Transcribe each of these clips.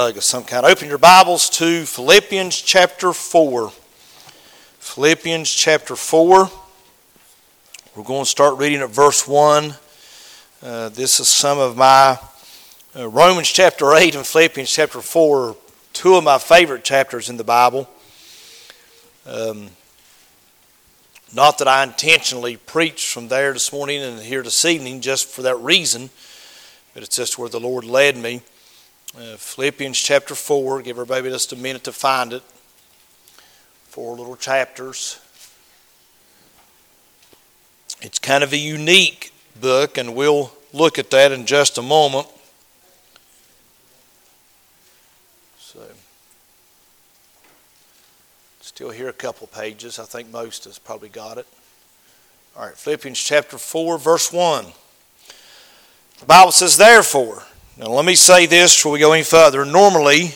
of some kind. Open your Bibles to Philippians chapter 4. Philippians chapter 4. We're going to start reading at verse 1. Uh, this is some of my uh, Romans chapter 8 and Philippians chapter 4, two of my favorite chapters in the Bible. Um, not that I intentionally preached from there this morning and here this evening just for that reason, but it's just where the Lord led me. Uh, Philippians chapter 4. Give everybody just a minute to find it. Four little chapters. It's kind of a unique book, and we'll look at that in just a moment. So, still here a couple pages. I think most has probably got it. All right, Philippians chapter 4, verse 1. The Bible says, Therefore, now, let me say this before we go any further. Normally,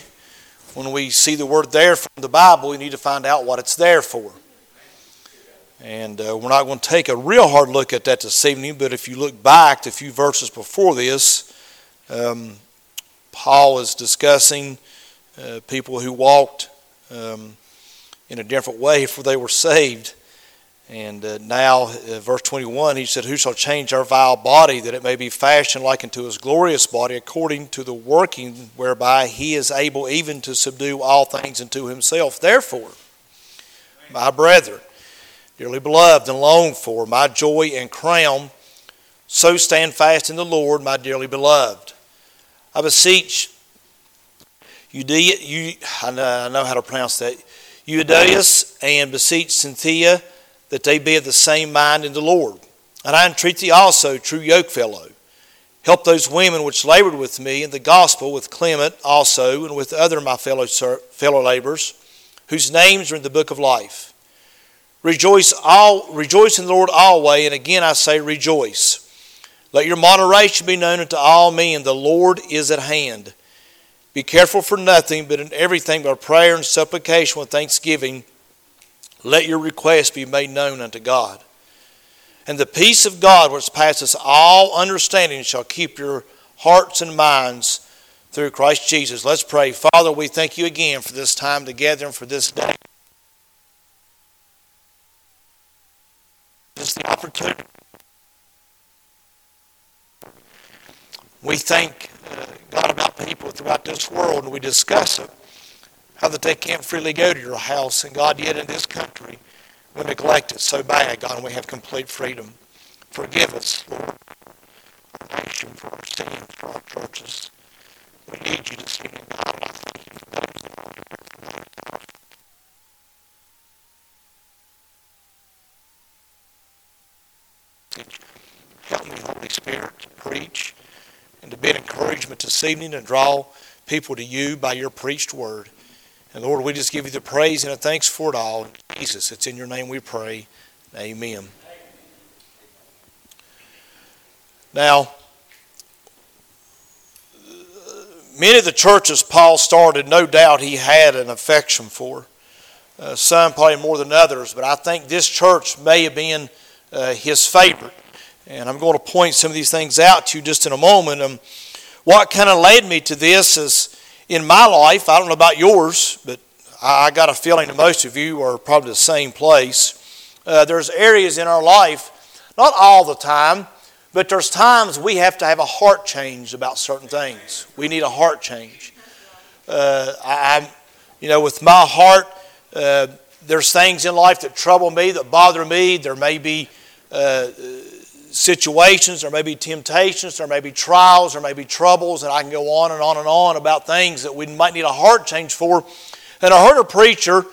when we see the word there from the Bible, we need to find out what it's there for. And uh, we're not going to take a real hard look at that this evening, but if you look back to a few verses before this, um, Paul is discussing uh, people who walked um, in a different way before they were saved. And uh, now, uh, verse 21, he said, Who shall change our vile body that it may be fashioned like unto his glorious body, according to the working whereby he is able even to subdue all things unto himself? Therefore, my brethren, dearly beloved and longed for, my joy and crown, so stand fast in the Lord, my dearly beloved. I beseech you, you I know how to pronounce that, Euodias and beseech Cynthia that they be of the same mind in the Lord. And I entreat thee also, true yokefellow, help those women which labored with me in the gospel, with Clement also, and with other my fellow, fellow laborers, whose names are in the book of life. Rejoice, all, rejoice in the Lord always, and again I say rejoice. Let your moderation be known unto all men. The Lord is at hand. Be careful for nothing, but in everything by prayer and supplication with thanksgiving let your request be made known unto God. And the peace of God, which passes all understanding, shall keep your hearts and minds through Christ Jesus. Let's pray. Father, we thank you again for this time together and for this day. Is the opportunity. We thank uh, God about people throughout this world and we discuss it how that they can't freely go to your house. And God, yet in this country, we neglect it so bad, God, and we have complete freedom. Forgive us, Lord, our nation, for our sins, for our churches. We need you to see in God. Help me, Holy Spirit, to preach and to be an encouragement this evening and draw people to you by your preached word. And Lord, we just give you the praise and the thanks for it all. Jesus, it's in your name we pray. Amen. Now, many of the churches Paul started, no doubt he had an affection for. Uh, some probably more than others, but I think this church may have been uh, his favorite. And I'm going to point some of these things out to you just in a moment. Um, what kind of led me to this is in my life, I don't know about yours, but I got a feeling that most of you are probably the same place. Uh, there's areas in our life, not all the time, but there's times we have to have a heart change about certain things. We need a heart change. Uh, I, am you know, with my heart, uh, there's things in life that trouble me, that bother me. There may be uh, situations, there may be temptations, there may be trials, there may be troubles, and I can go on and on and on about things that we might need a heart change for. And I heard a preacher,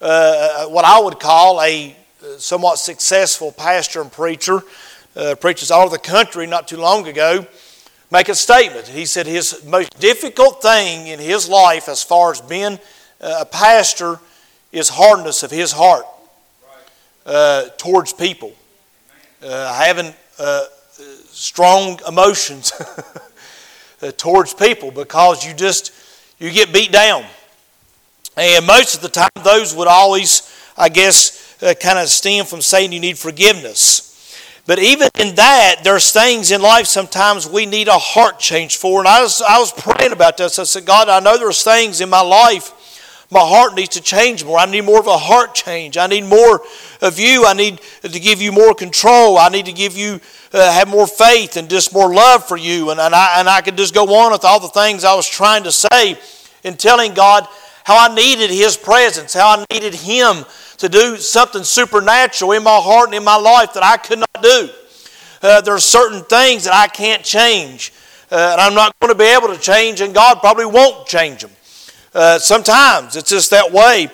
uh, what I would call a somewhat successful pastor and preacher, uh, preaches all over the country not too long ago, make a statement. He said his most difficult thing in his life, as far as being a pastor, is hardness of his heart uh, towards people uh, having uh, strong emotions uh, towards people because you just you get beat down and most of the time those would always i guess uh, kind of stem from saying you need forgiveness But even in that, there's things in life sometimes we need a heart change for. And I was, I was praying about this. I said, God, I know there's things in my life my heart needs to change more. I need more of a heart change. I need more of you. I need to give you more control. I need to give you, uh, have more faith and just more love for you. And, and, I, and I could just go on with all the things I was trying to say in telling God how I needed His presence, how I needed Him to do something supernatural in my heart and in my life that I could not do. Uh, there are certain things that I can't change, uh, and I'm not going to be able to change, and God probably won't change them. Uh, sometimes it's just that way.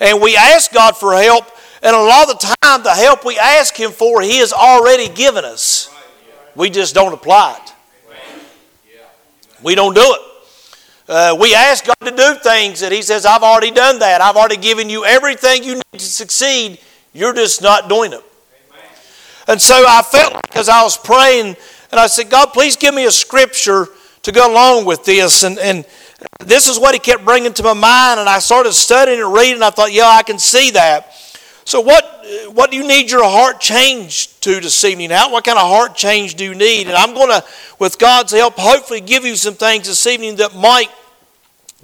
And we ask God for help, and a lot of the time, the help we ask Him for, He has already given us. We just don't apply it. We don't do it. Uh, we ask God to do things that He says, I've already done that. I've already given you everything you need to succeed. You're just not doing it. And so I felt because I was praying, and I said, God, please give me a scripture to go along with this. And, and this is what he kept bringing to my mind, and I started studying and reading. I thought, yeah, I can see that. So, what, what do you need your heart changed to this evening? How, what kind of heart change do you need? And I'm going to, with God's help, hopefully give you some things this evening that might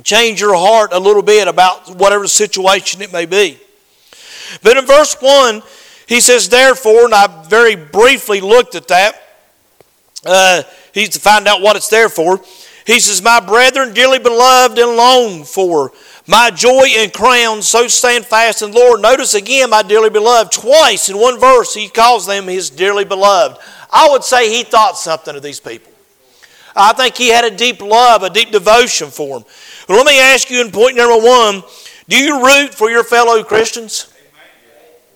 change your heart a little bit about whatever situation it may be. But in verse 1, he says, Therefore, and I very briefly looked at that. Uh, he's to find out what it's there for. He says, My brethren, dearly beloved and longed for, my joy and crown, so stand fast in the Lord. Notice again, my dearly beloved, twice in one verse, he calls them his dearly beloved. I would say he thought something of these people. I think he had a deep love, a deep devotion for them. But let me ask you in point number one do you root for your fellow Christians?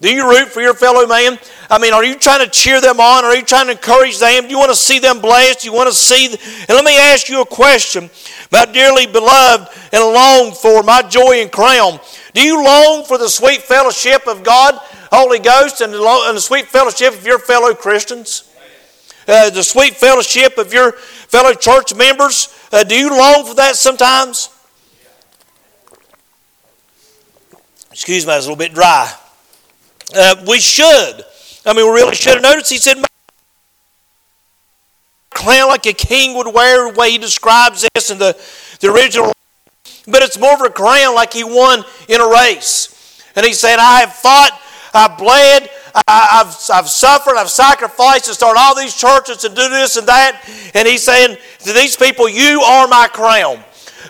Do you root for your fellow man? I mean, are you trying to cheer them on? Are you trying to encourage them? Do you want to see them blessed? Do you want to see. The... And let me ask you a question, my dearly beloved and longed for, my joy and crown. Do you long for the sweet fellowship of God, Holy Ghost, and the sweet fellowship of your fellow Christians? Uh, the sweet fellowship of your fellow church members? Uh, do you long for that sometimes? Excuse me, I was a little bit dry. Uh, we should. I mean, we really should have noticed. He said, crown like a king would wear, the way he describes this in the, the original. But it's more of a crown like he won in a race. And he said, I have fought, I've bled, I, have I've suffered, I've sacrificed to start all these churches to do this and that. And he's saying to these people, You are my crown.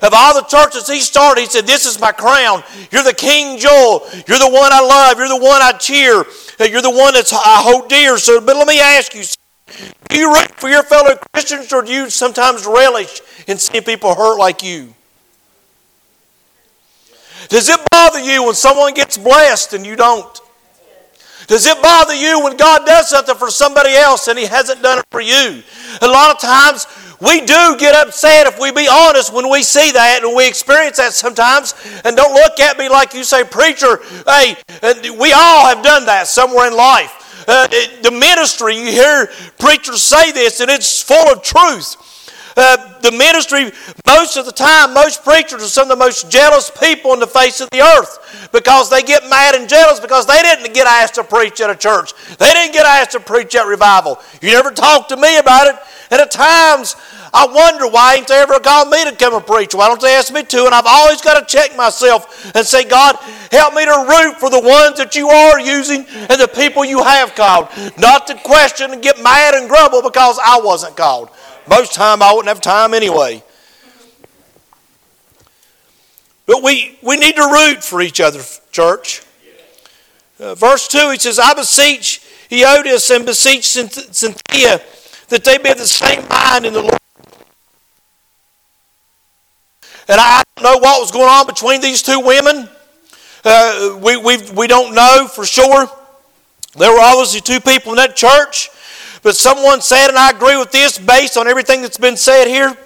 Of all the churches he started, he said, This is my crown. You're the King Joel. You're the one I love. You're the one I cheer. You're the one that I hold dear. So, but let me ask you, do you root for your fellow Christians or do you sometimes relish in seeing people hurt like you? Does it bother you when someone gets blessed and you don't? Does it bother you when God does something for somebody else and He hasn't done it for you? A lot of times we do get upset if we be honest when we see that and we experience that sometimes. And don't look at me like you say, Preacher, hey, we all have done that somewhere in life. Uh, the ministry, you hear preachers say this, and it's full of truth. Uh, the ministry, most of the time, most preachers are some of the most jealous people on the face of the earth because they get mad and jealous because they didn't get asked to preach at a church. They didn't get asked to preach at revival. You never talk to me about it. And at times, I wonder why ain't they ever called me to come and preach? Why don't they ask me to? And I've always got to check myself and say, God, help me to root for the ones that you are using and the people you have called. Not to question and get mad and grumble because I wasn't called. Most time I wouldn't have time anyway. But we, we need to root for each other, church. Uh, verse 2, he says, I beseech Euodias and beseech Cynthia that they be of the same mind in the Lord. And I don't know what was going on between these two women. Uh, we, we, we don't know for sure. There were obviously two people in that church. But someone said, and I agree with this based on everything that's been said here,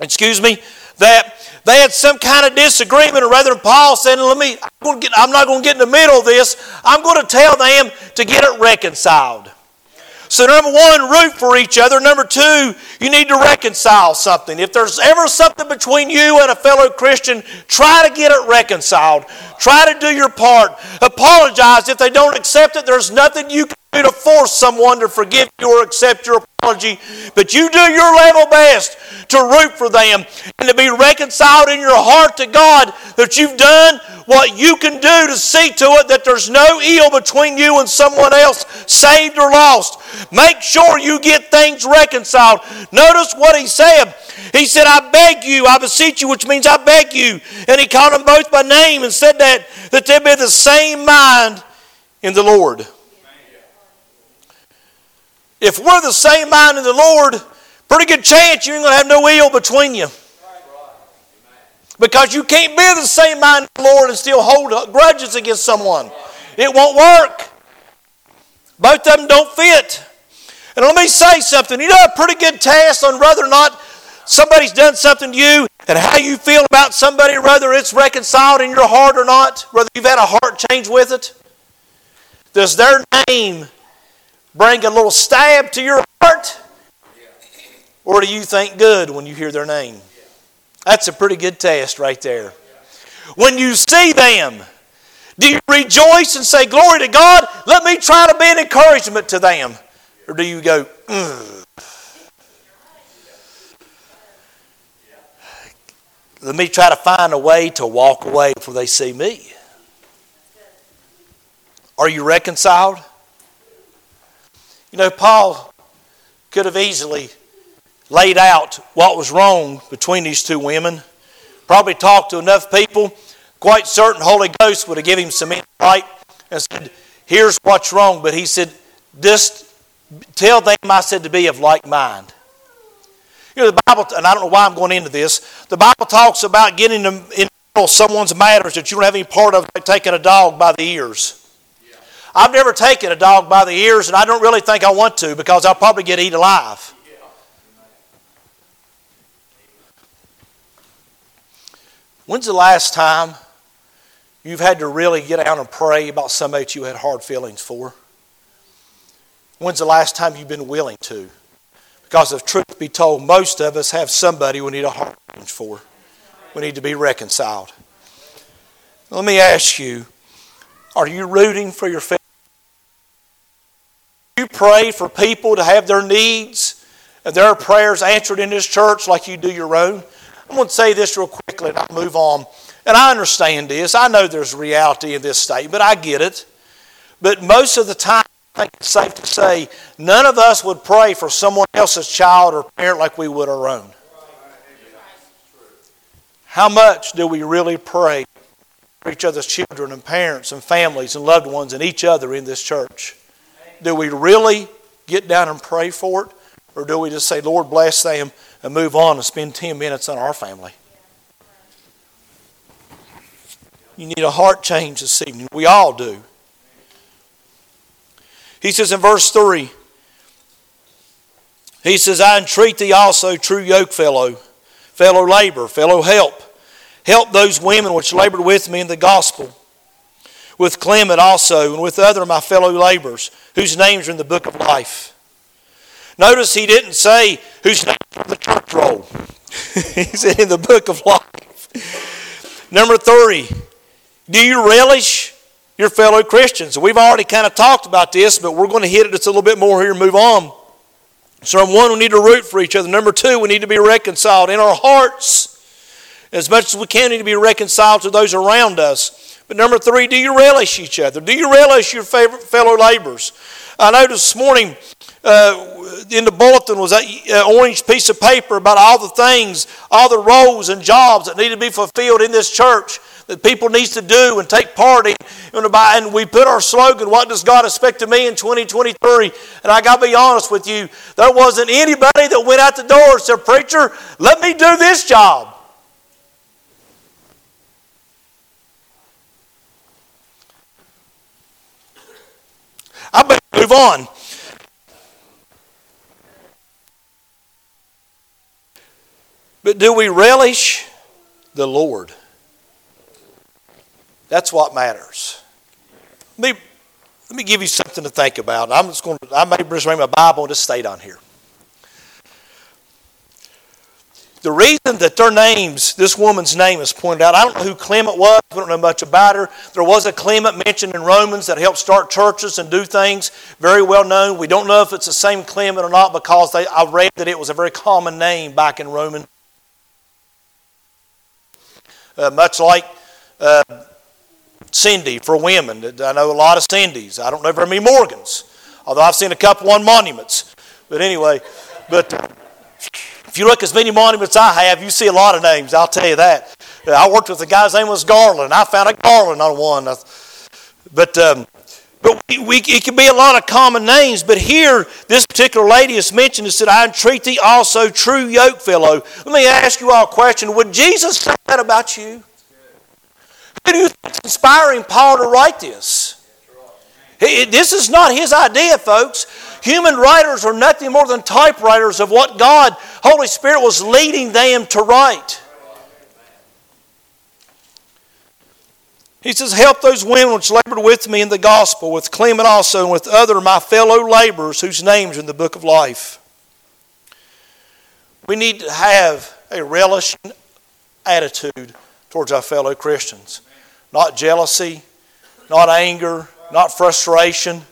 excuse me, that they had some kind of disagreement, or rather, Paul said, Let me, I'm, get, I'm not going to get in the middle of this. I'm going to tell them to get it reconciled. So, number one, root for each other. Number two, you need to reconcile something. If there's ever something between you and a fellow Christian, try to get it reconciled. Try to do your part. Apologize if they don't accept it. There's nothing you can you to force someone to forgive you or accept your apology, but you do your level best to root for them and to be reconciled in your heart to God that you've done what you can do to see to it that there's no ill between you and someone else, saved or lost. Make sure you get things reconciled. Notice what he said. He said, I beg you, I beseech you, which means I beg you. And he called them both by name and said that, that they be the same mind in the Lord. If we're the same mind in the Lord, pretty good chance you ain't going to have no ill between you. Because you can't be the same mind in the Lord and still hold grudges against someone. It won't work. Both of them don't fit. And let me say something. You know a pretty good test on whether or not somebody's done something to you and how you feel about somebody, whether it's reconciled in your heart or not, whether you've had a heart change with it? Does their name bring a little stab to your heart? Or do you think good when you hear their name? That's a pretty good test right there. When you see them, do you rejoice and say, Glory to God, let me try to be an encouragement to them? Or do you go, Ugh. Let me try to find a way to walk away before they see me. Are you reconciled? You know, Paul could have easily laid out what was wrong between these two women, probably talked to enough people. Quite certain Holy Ghost would have given him some insight and said, Here's what's wrong. But he said, Just tell them I said to be of like mind. You know, the Bible, and I don't know why I'm going into this, the Bible talks about getting in someone's matters that you don't have any part of, like taking a dog by the ears. I've never taken a dog by the ears, and I don't really think I want to because I'll probably get eaten alive. When's the last time you've had to really get out and pray about somebody that you had hard feelings for? When's the last time you've been willing to? Because if truth be told, most of us have somebody we need a heart change for. We need to be reconciled. Let me ask you, are you rooting for your family? Pray for people to have their needs and their prayers answered in this church like you do your own. I'm going to say this real quickly and I'll move on. And I understand this. I know there's reality in this statement. I get it. But most of the time, I think it's safe to say none of us would pray for someone else's child or parent like we would our own. How much do we really pray for each other's children and parents and families and loved ones and each other in this church? Do we really get down and pray for it? Or do we just say, Lord, bless them and move on and spend 10 minutes on our family? You need a heart change this evening. We all do. He says in verse 3, he says, I entreat thee also, true yoke fellow, fellow labor, fellow help. Help those women which labored with me in the gospel with Clement also, and with other of my fellow laborers, whose names are in the book of life. Notice he didn't say whose names are the church roll. he said in the book of life. Number three, do you relish your fellow Christians? We've already kind of talked about this, but we're going to hit it just a little bit more here and move on. So, number one, we need to root for each other. Number two, we need to be reconciled in our hearts. As much as we can, we need to be reconciled to those around us. But number three, do you relish each other? Do you relish your favorite fellow laborers? I know this morning uh, in the bulletin was an uh, orange piece of paper about all the things, all the roles and jobs that need to be fulfilled in this church that people needs to do and take part in. And we put our slogan, What does God expect of me in 2023? And I got to be honest with you, there wasn't anybody that went out the door and said, Preacher, let me do this job. I better move on. But do we relish the Lord? That's what matters. Let me, let me give you something to think about. I'm just going to, I may just bring my Bible and just stay down here. The reason that their names, this woman's name is pointed out, I don't know who Clement was, we don't know much about her. There was a Clement mentioned in Romans that helped start churches and do things, very well known. We don't know if it's the same Clement or not because they, I read that it was a very common name back in Roman. Uh, much like uh, Cindy for women. I know a lot of Cindys. I don't know very many Morgans, although I've seen a couple on monuments. But anyway, but if you look as many monuments I have, you see a lot of names, I'll tell you that. I worked with a guy's name was Garland. I found a Garland on one. But, um, but we, we, it can be a lot of common names. But here, this particular lady is mentioned and said, I entreat thee also, true yoke fellow. Let me ask you all a question. Would Jesus say that about you? Who do you think is inspiring Paul to write this? This is not his idea, folks. Human writers are nothing more than typewriters of what God, Holy Spirit, was leading them to write. He says, Help those women which labored with me in the gospel, with Clement also, and with other my fellow laborers whose names are in the book of life. We need to have a relishing attitude towards our fellow Christians. Not jealousy, not anger, not frustration.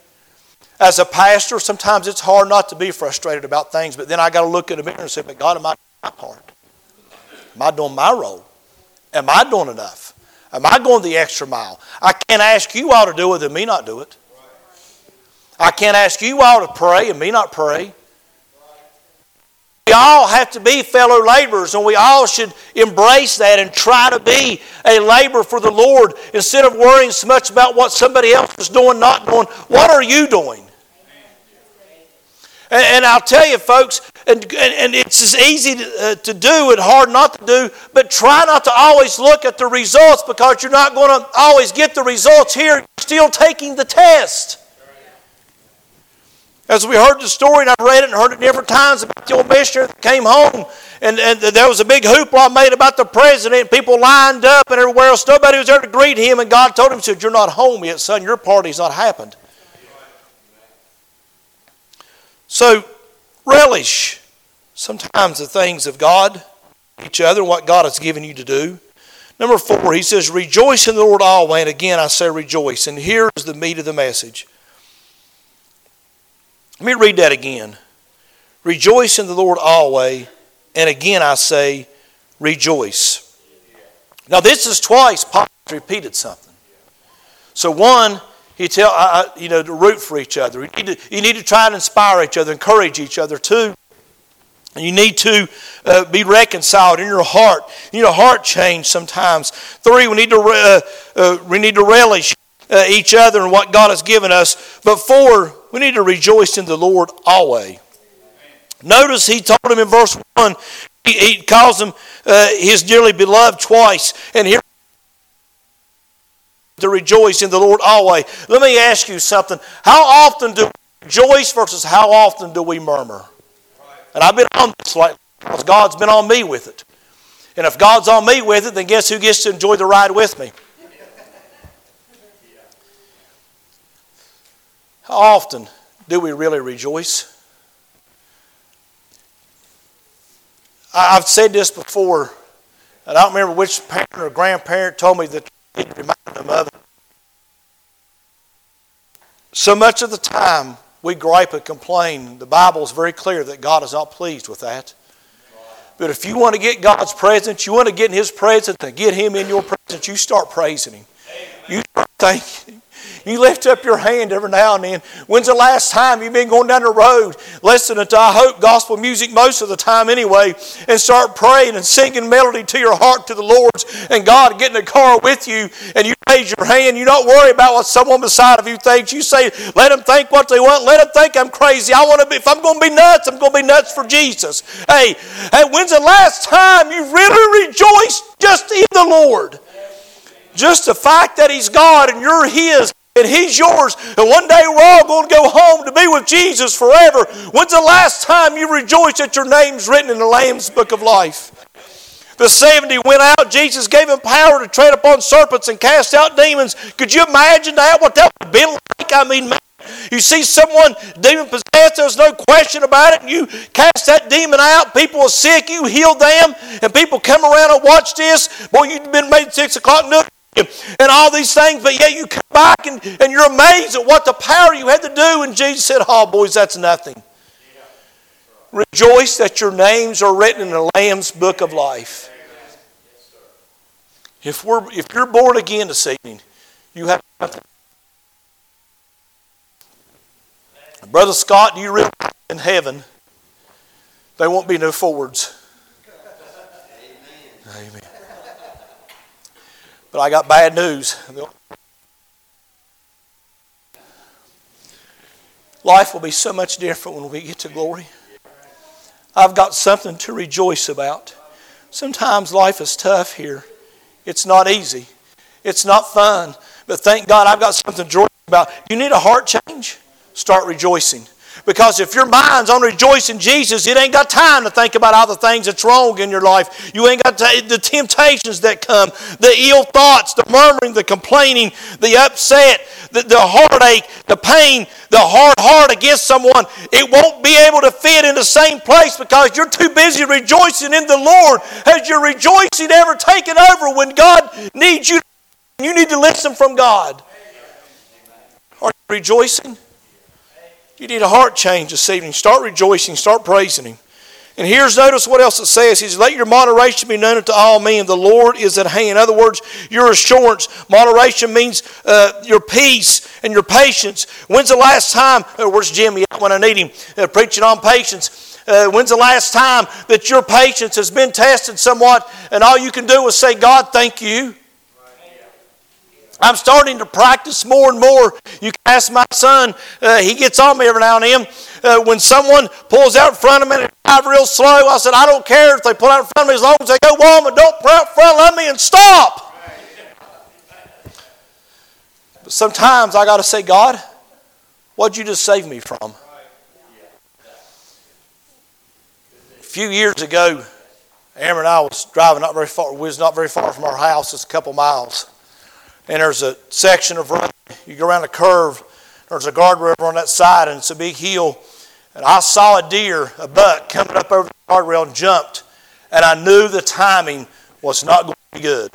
As a pastor, sometimes it's hard not to be frustrated about things, but then I got to look in the mirror and say, But God, am I doing my part? Am I doing my role? Am I doing enough? Am I going the extra mile? I can't ask you all to do it and me not do it. I can't ask you all to pray and me not pray. We all have to be fellow laborers, and we all should embrace that and try to be a laborer for the Lord instead of worrying so much about what somebody else is doing, not doing. What are you doing? And, and I'll tell you, folks, and, and, it's as easy to, uh, to do and hard not to do, but try not to always look at the results because you're not going to always get the results here. You're still taking the test. As we heard the story, and I've read it and heard it different times about the old missionary that came home, and, and there was a big hoopla made about the president. People lined up and everywhere else. Nobody was there to greet him, and God told him, said, You're not home yet, son. Your party's not happened. So, relish sometimes the things of God, each other, what God has given you to do. Number four, he says, Rejoice in the Lord always. And again, I say rejoice. And here is the meat of the message. Let me read that again. Rejoice in the Lord always. And again I say, rejoice. Now, this is twice Paul repeated something. So, one, he tell uh, you know to root for each other. You need to, you need to try and inspire each other, encourage each other. Two, you need to uh, be reconciled in your heart. You need a heart change sometimes. Three, we need to uh, uh we need to relish uh, each other and what God has given us. But four, we need to rejoice in the Lord always. Notice he told him in verse 1, he, he calls him uh, his dearly beloved twice. And here to rejoice in the Lord always. Let me ask you something. How often do we rejoice versus how often do we murmur? And I've been on this lately because God's been on me with it. And if God's on me with it, then guess who gets to enjoy the ride with me? How often do we really rejoice? I've said this before, and I don't remember which parent or grandparent told me that it reminded them of it. So much of the time we gripe and complain. The Bible is very clear that God is not pleased with that. But if you want to get God's presence, you want to get in His presence and get Him in your presence, you start praising Him. You start thanking Him. You lift up your hand every now and then. When's the last time you've been going down the road listening to, I hope, gospel music most of the time anyway, and start praying and singing melody to your heart to the Lord's and God get in the car with you and you raise your hand. You don't worry about what someone beside of you thinks. You say, let them think what they want. Let them think I'm crazy. I want to be, if I'm going to be nuts, I'm going to be nuts for Jesus. Hey, hey, when's the last time you really rejoiced just in the Lord? Just the fact that He's God and you're His and He's yours. And one day we're all going to go home to be with Jesus forever. When's the last time you rejoiced that your name's written in the Lamb's Book of Life? The 70 went out. Jesus gave them power to tread upon serpents and cast out demons. Could you imagine that? What that would have been like? I mean, man, You see someone demon possessed, there's no question about it, and you cast that demon out. People are sick, you heal them, and people come around and watch this. Boy, you've been made six o'clock noon and all these things, but yet you come back and, and you're amazed at what the power you had to do. And Jesus said, Oh, boys, that's nothing. Rejoice that your names are written in the Lamb's book of life. If, we're, if you're born again this evening, you have nothing. Brother Scott, do you realize in heaven there won't be no forwards? Amen. Amen. But I got bad news. Life will be so much different when we get to glory. I've got something to rejoice about. Sometimes life is tough here. It's not easy. It's not fun. But thank God I've got something to rejoice about. You need a heart change? Start rejoicing. Because if your mind's on rejoicing Jesus, it ain't got time to think about all the things that's wrong in your life. You ain't got to, the temptations that come, the ill thoughts, the murmuring, the complaining, the upset, the, the heartache, the pain, the hard heart against someone. It won't be able to fit in the same place because you're too busy rejoicing in the Lord. Has your rejoicing ever taken over when God needs you? You need to listen from God. Are you rejoicing? You need a heart change this evening. Start rejoicing, start praising Him. And here's notice what else it says. He says, Let your moderation be known unto all men. The Lord is at hand. In other words, your assurance. Moderation means uh, your peace and your patience. When's the last time, uh, where's Jimmy when I need him, uh, preaching on patience? Uh, when's the last time that your patience has been tested somewhat and all you can do is say, God, thank you? I'm starting to practice more and more. You can ask my son, uh, he gets on me every now and then. Uh, when someone pulls out in front of me and drive real slow, I said, I don't care if they pull out in front of me as long as they go warm and don't pull out in front of me and stop. But sometimes I got to say, God, what'd you just save me from? A few years ago, Amber and I was driving not very far, we was not very far from our house, it's a couple miles and there's a section of road. You go around a curve, there's a guardrail on that side, and it's a big hill. And I saw a deer, a buck, coming up over the guardrail and jumped, and I knew the timing was not going to be good.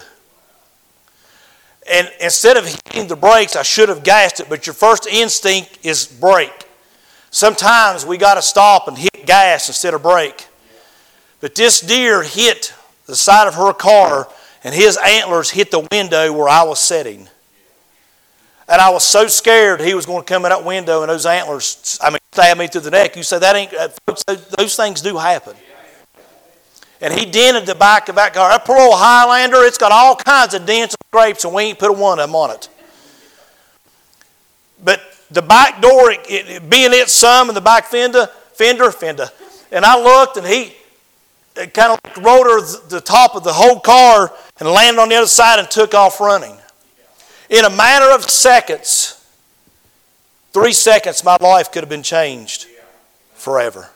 And instead of hitting the brakes, I should have gassed it, but your first instinct is brake. Sometimes we got to stop and hit gas instead of brake. But this deer hit the side of her car and his antlers hit the window where I was sitting. And I was so scared he was going to come in that window and those antlers, I mean, stab me through the neck. You say that ain't, uh, folks, those things do happen. And he dented the back of that car. That poor old Highlander, it's got all kinds of dents and scrapes, and we ain't put one of them on it. But the back door, it, it, being it some, and the back fender, fender, fender. And I looked, and he, kind of rolled the top of the whole car and landed on the other side and took off running. In a matter of seconds, three seconds, my life could have been changed forever.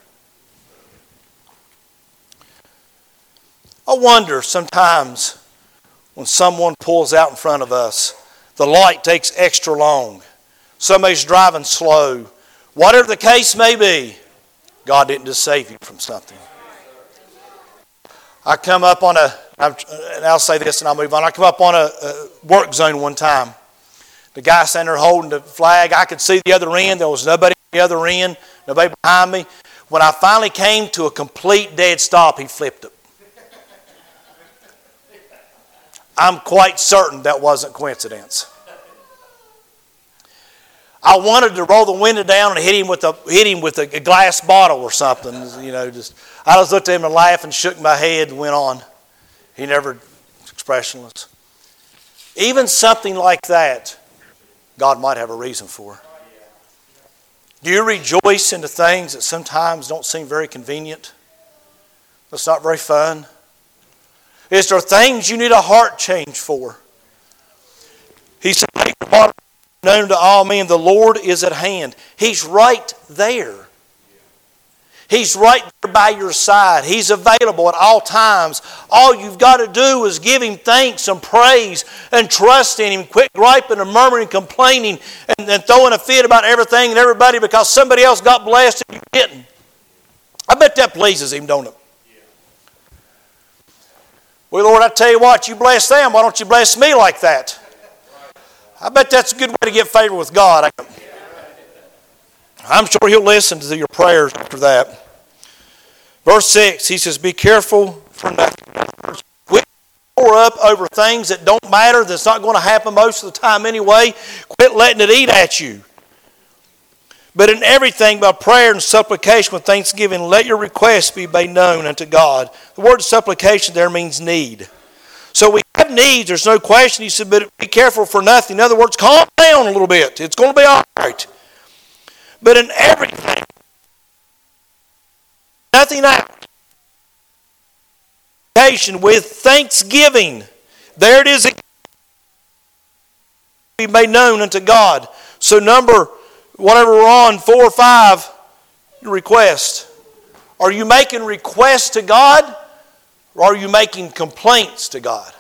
I wonder sometimes when someone pulls out in front of us, the light takes extra long, somebody's driving slow, whatever the case may be, God didn't just save you from something. I come up on a, Uh, and I'll say this and I'll move on. I come up on a, a work zone one time. The guy standing there holding the flag, I could see the other end. There was nobody on the other end, nobody behind me. When I finally came to a complete dead stop, he flipped it. I'm quite certain that wasn't coincidence. I wanted to roll the window down and hit him with a hit him with a, glass bottle or something. You know, just I just looked at him and laughed and shook my head and went on. He never expressionless. Even something like that, God might have a reason for. Do you rejoice in the things that sometimes don't seem very convenient? That's not very fun. Is there things you need a heart change for? He said, Make known to all men, the Lord is at hand. He's right there. He's right there by your side. He's available at all times. All you've got to do is give Him thanks and praise and trust in Him. Quit griping and murmuring complaining and, and throwing a fit about everything and everybody because somebody else got blessed and you didn't. I bet that pleases Him, don't it? Well, Lord, I tell you what, you bless them. Why don't you bless me like that? I bet that's a good way to get favor with God. I'm sure He'll listen to your prayers after that. Verse 6, He says, Be careful for nothing. Quit up over things that don't matter, that's not going to happen most of the time anyway. Quit letting it eat at you. But in everything, by prayer and supplication with thanksgiving, let your requests be made known unto God. The word supplication there means need. So we have needs, there's no question. He said, but be careful for nothing. In other words, calm down a little bit. It's going to be all right. But in everything, nothing out. With thanksgiving. There it is. Be made known unto God. So number whatever we're on, four or five, request. Are you making requests to God or are you making complaints to God?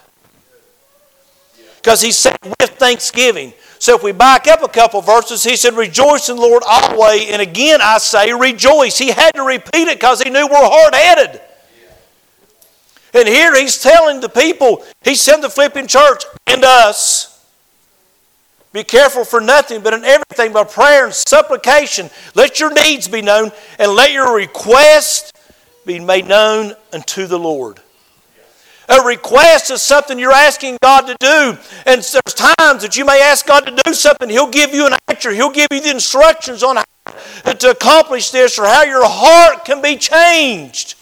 Because he said with thanksgiving. So if we back up a couple verses, he said, Rejoice in the Lord always. And again, I say, rejoice. He had to repeat it because he knew we're hard headed. And here he's telling the people, he sent the Philippian church and us be careful for nothing, but in everything by prayer and supplication. Let your needs be known and let your request be made known unto the Lord. A request is something you're asking God to do. And there's times that you may ask God to do something. He'll give you an answer. He'll give you the instructions on how to accomplish this or how your heart can be changed.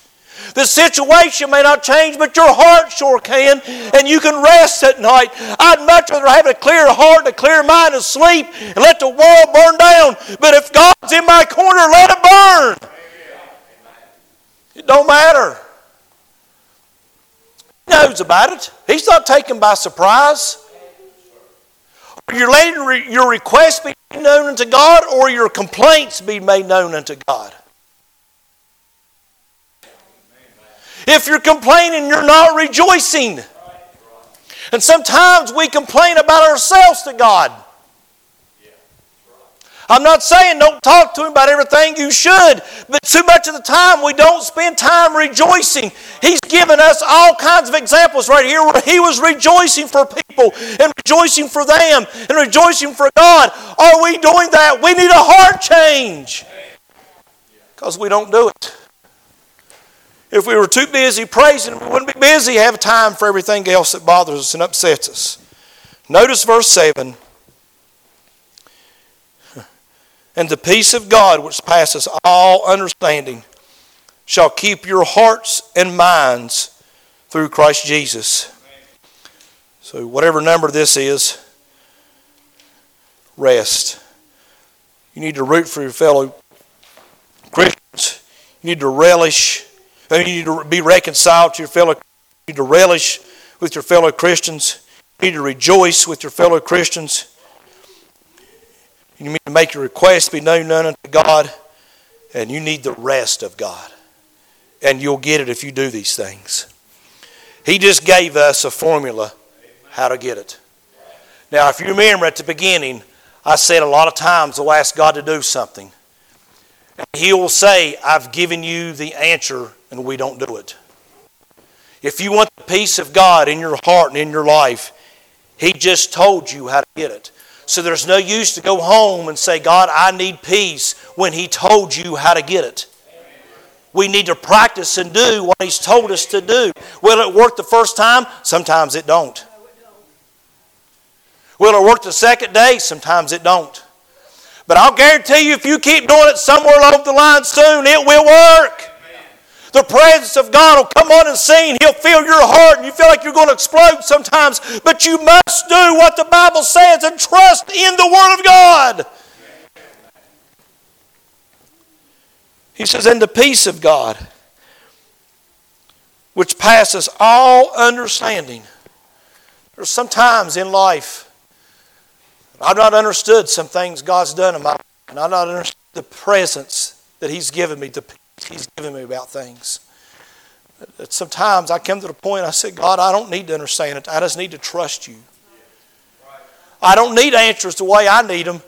The situation may not change, but your heart sure can, and you can rest at night. I'd much rather have a clear heart and a clear mind and sleep and let the world burn down. But if God's in my corner, let it burn. It don't matter. Knows about it. He's not taken by surprise. You're letting your requests be known unto God or your complaints be made known unto God. If you're complaining, you're not rejoicing. And sometimes we complain about ourselves to God. I'm not saying don't talk to Him about everything you should, but too much of the time we don't spend time rejoicing. He's given us all kinds of examples right here where He was rejoicing for people and rejoicing for them and rejoicing for God. Are we doing that? We need a heart change because we don't do it. If we were too busy praising, we wouldn't be busy have time for everything else that bothers us and upsets us. Notice verse 7. And the peace of God, which passes all understanding, shall keep your hearts and minds through Christ Jesus. So, whatever number this is, rest. You need to root for your fellow Christians. You need to relish you need to be reconciled to your fellow. You need to relish with your fellow Christians. You need to rejoice with your fellow Christians. You need to make your request be known unto God, and you need the rest of God. And you'll get it if you do these things. He just gave us a formula how to get it. Now, if you remember at the beginning, I said a lot of times we'll ask God to do something. And He will say, I've given you the answer and we don't do it. If you want the peace of God in your heart and in your life, He just told you how to get it. So there's no use to go home and say, God, I need peace when He told you how to get it. We need to practice and do what He's told us to do. Will it work the first time? Sometimes it don't. Will it work the second day? Sometimes it don't. But I'll guarantee you, if you keep doing it somewhere along the line soon, it will work. The presence of God will come on and sing. He'll fill your heart and you feel like you're going to explode sometimes. But you must do what the Bible says and trust in the Word of God. He says, and the peace of God, which passes all understanding. There's sometimes in life, I've not understood some things God's done in my life, and I've not understood the presence that He's given me, the He's given me about things. Sometimes I come to the point I say, God, I don't need to understand it. I just need to trust you. I don't need answers the way I need them.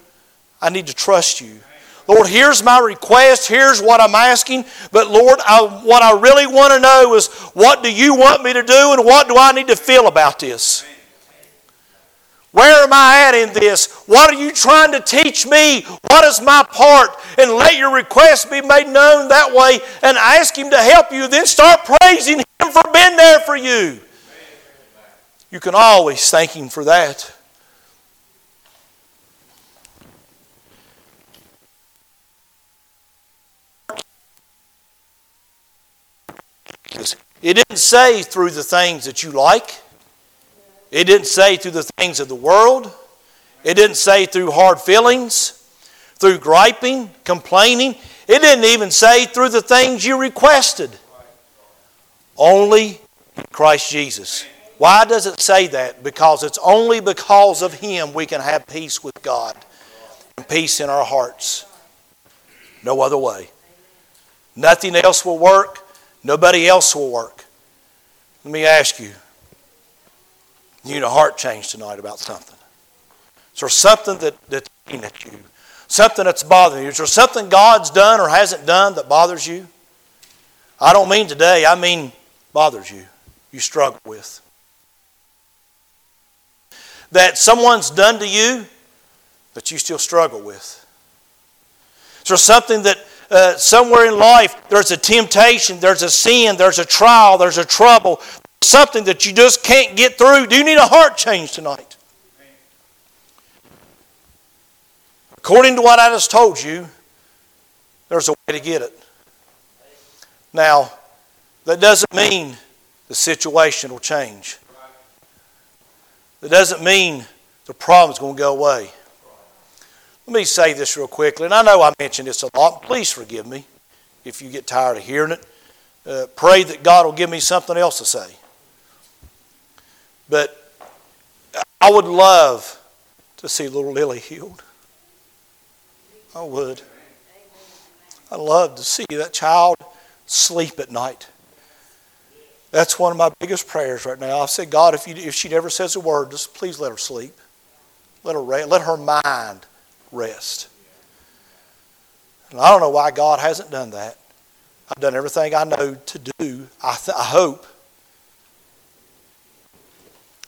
I need to trust you. Lord, here's my request. Here's what I'm asking. But Lord, I, what I really want to know is what do you want me to do and what do I need to feel about this? Where am I at in this? What are you trying to teach me? What is my part? And let your request be made known that way and ask Him to help you. Then start praising Him for being there for you. You can always thank Him for that. It didn't say through the things that you like. It didn't say through the things of the world. It didn't say through hard feelings, through griping, complaining. It didn't even say through the things you requested. Only Christ Jesus. Why does it say that? Because it's only because of Him we can have peace with God and peace in our hearts. No other way. Nothing else will work. Nobody else will work. Let me ask you you need a heart change tonight about something. Is there something that, that's eating at you? Something that's bothering you? Is there something God's done or hasn't done that bothers you? I don't mean today, I mean bothers you, you struggle with. That someone's done to you that you still struggle with. Is there something that uh, somewhere in life there's a temptation, there's a sin, there's a trial, there's a trouble, something that you just can't get through, do you need a heart change tonight? According to what I just told you, there's a way to get it. Now, that doesn't mean the situation will change. That doesn't mean the problem's going to go away. Let me say this real quickly, and I know I mentioned this a lot. Please forgive me if you get tired of hearing it. Uh, pray that God will give me something else to say. But I would love to see little Lily healed. I would. I'd love to see that child sleep at night. That's one of my biggest prayers right now. I've said, God, if, you, if she never says a word, just please let her sleep. Let her, let her mind rest. And I don't know why God hasn't done that. I've done everything I know to do. I, th- I hope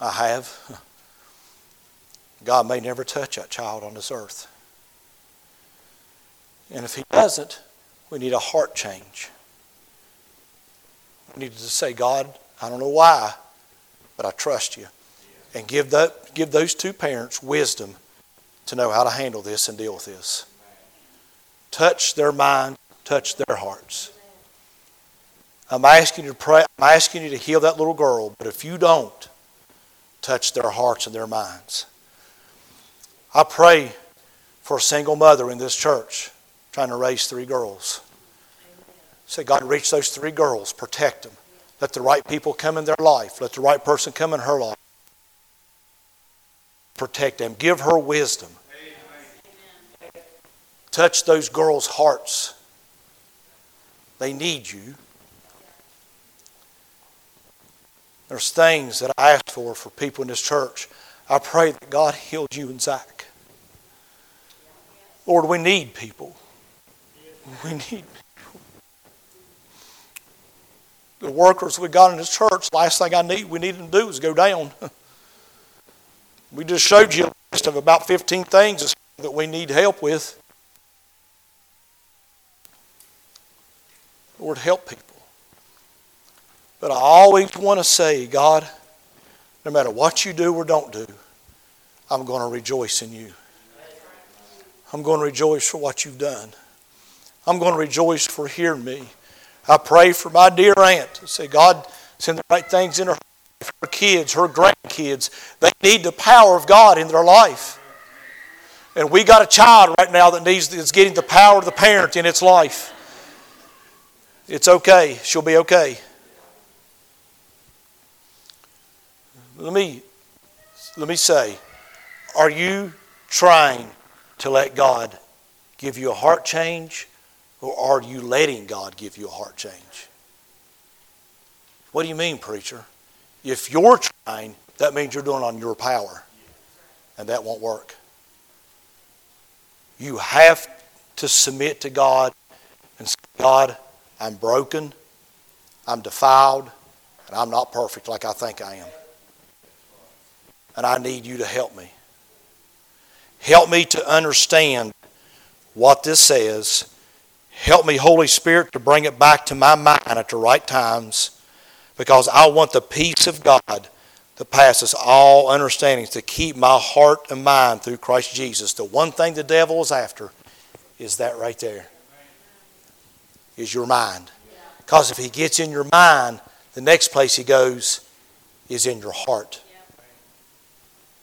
I have. God may never touch that child on this earth. And if He doesn't, we need a heart change. We need to say, God, I don't know why, but I trust you. And give, that, give those two parents wisdom to know how to handle this and deal with this. Touch their mind, touch their hearts. I'm asking you to pray, I'm asking you to heal that little girl, but if you don't, touch their hearts and their minds. I pray for a single mother in this church trying to raise three girls. Say, God, reach those three girls, protect them. Let the right people come in their life. Let the right person come in her life. Protect them. Give her wisdom. Touch those girls' hearts. They need you. There's things that I ask for for people in this church. I pray that God healed you and Zach. Lord, we need people. We need people. The workers we got in this church, last thing I need we need them to do is go down. We just showed you a list of about 15 things that we need help with. Lord, help people. But I always want to say, God, no matter what you do or don't do, I'm going to rejoice in you. I'm going to rejoice for what you've done. I'm going to rejoice for hearing me. I pray for my dear aunt. Say, God, send the right things in her, life, her kids, her grandkids. They need the power of God in their life. And we got a child right now that needs is getting the power of the parent in its life. It's okay. She'll be okay. Let me, let me say, are you trying to let God give you a heart change Or are you letting God give you a heart change? What do you mean, preacher? If you're trying, that means you're doing it on your power. And that won't work. You have to submit to God and say, God, I'm broken, I'm defiled, and I'm not perfect like I think I am. And I need you to help me. Help me to understand what this says. Help me, Holy Spirit, to bring it back to my mind at the right times because I want the peace of God that passes all understanding to keep my heart and mind through Christ Jesus. The one thing the devil is after is that right there. Is your mind. Because if he gets in your mind, the next place he goes is in your heart.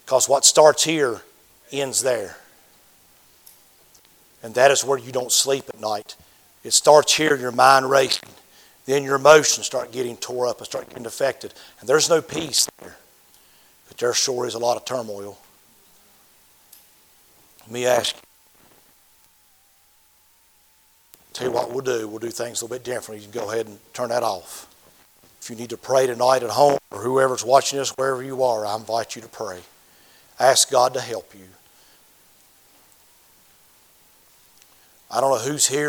Because what starts here ends there. And that is where you don't sleep at night. It starts here, your mind racing. Then your emotions start getting tore up and start getting affected. And there's no peace there. But there sure is a lot of turmoil. Let me ask you. Tell you what we'll do. We'll do things a little bit differently. You can go ahead and turn that off. If you need to pray tonight at home or whoever's watching this, wherever you are, I invite you to pray. Ask God to help you. I don't know who's here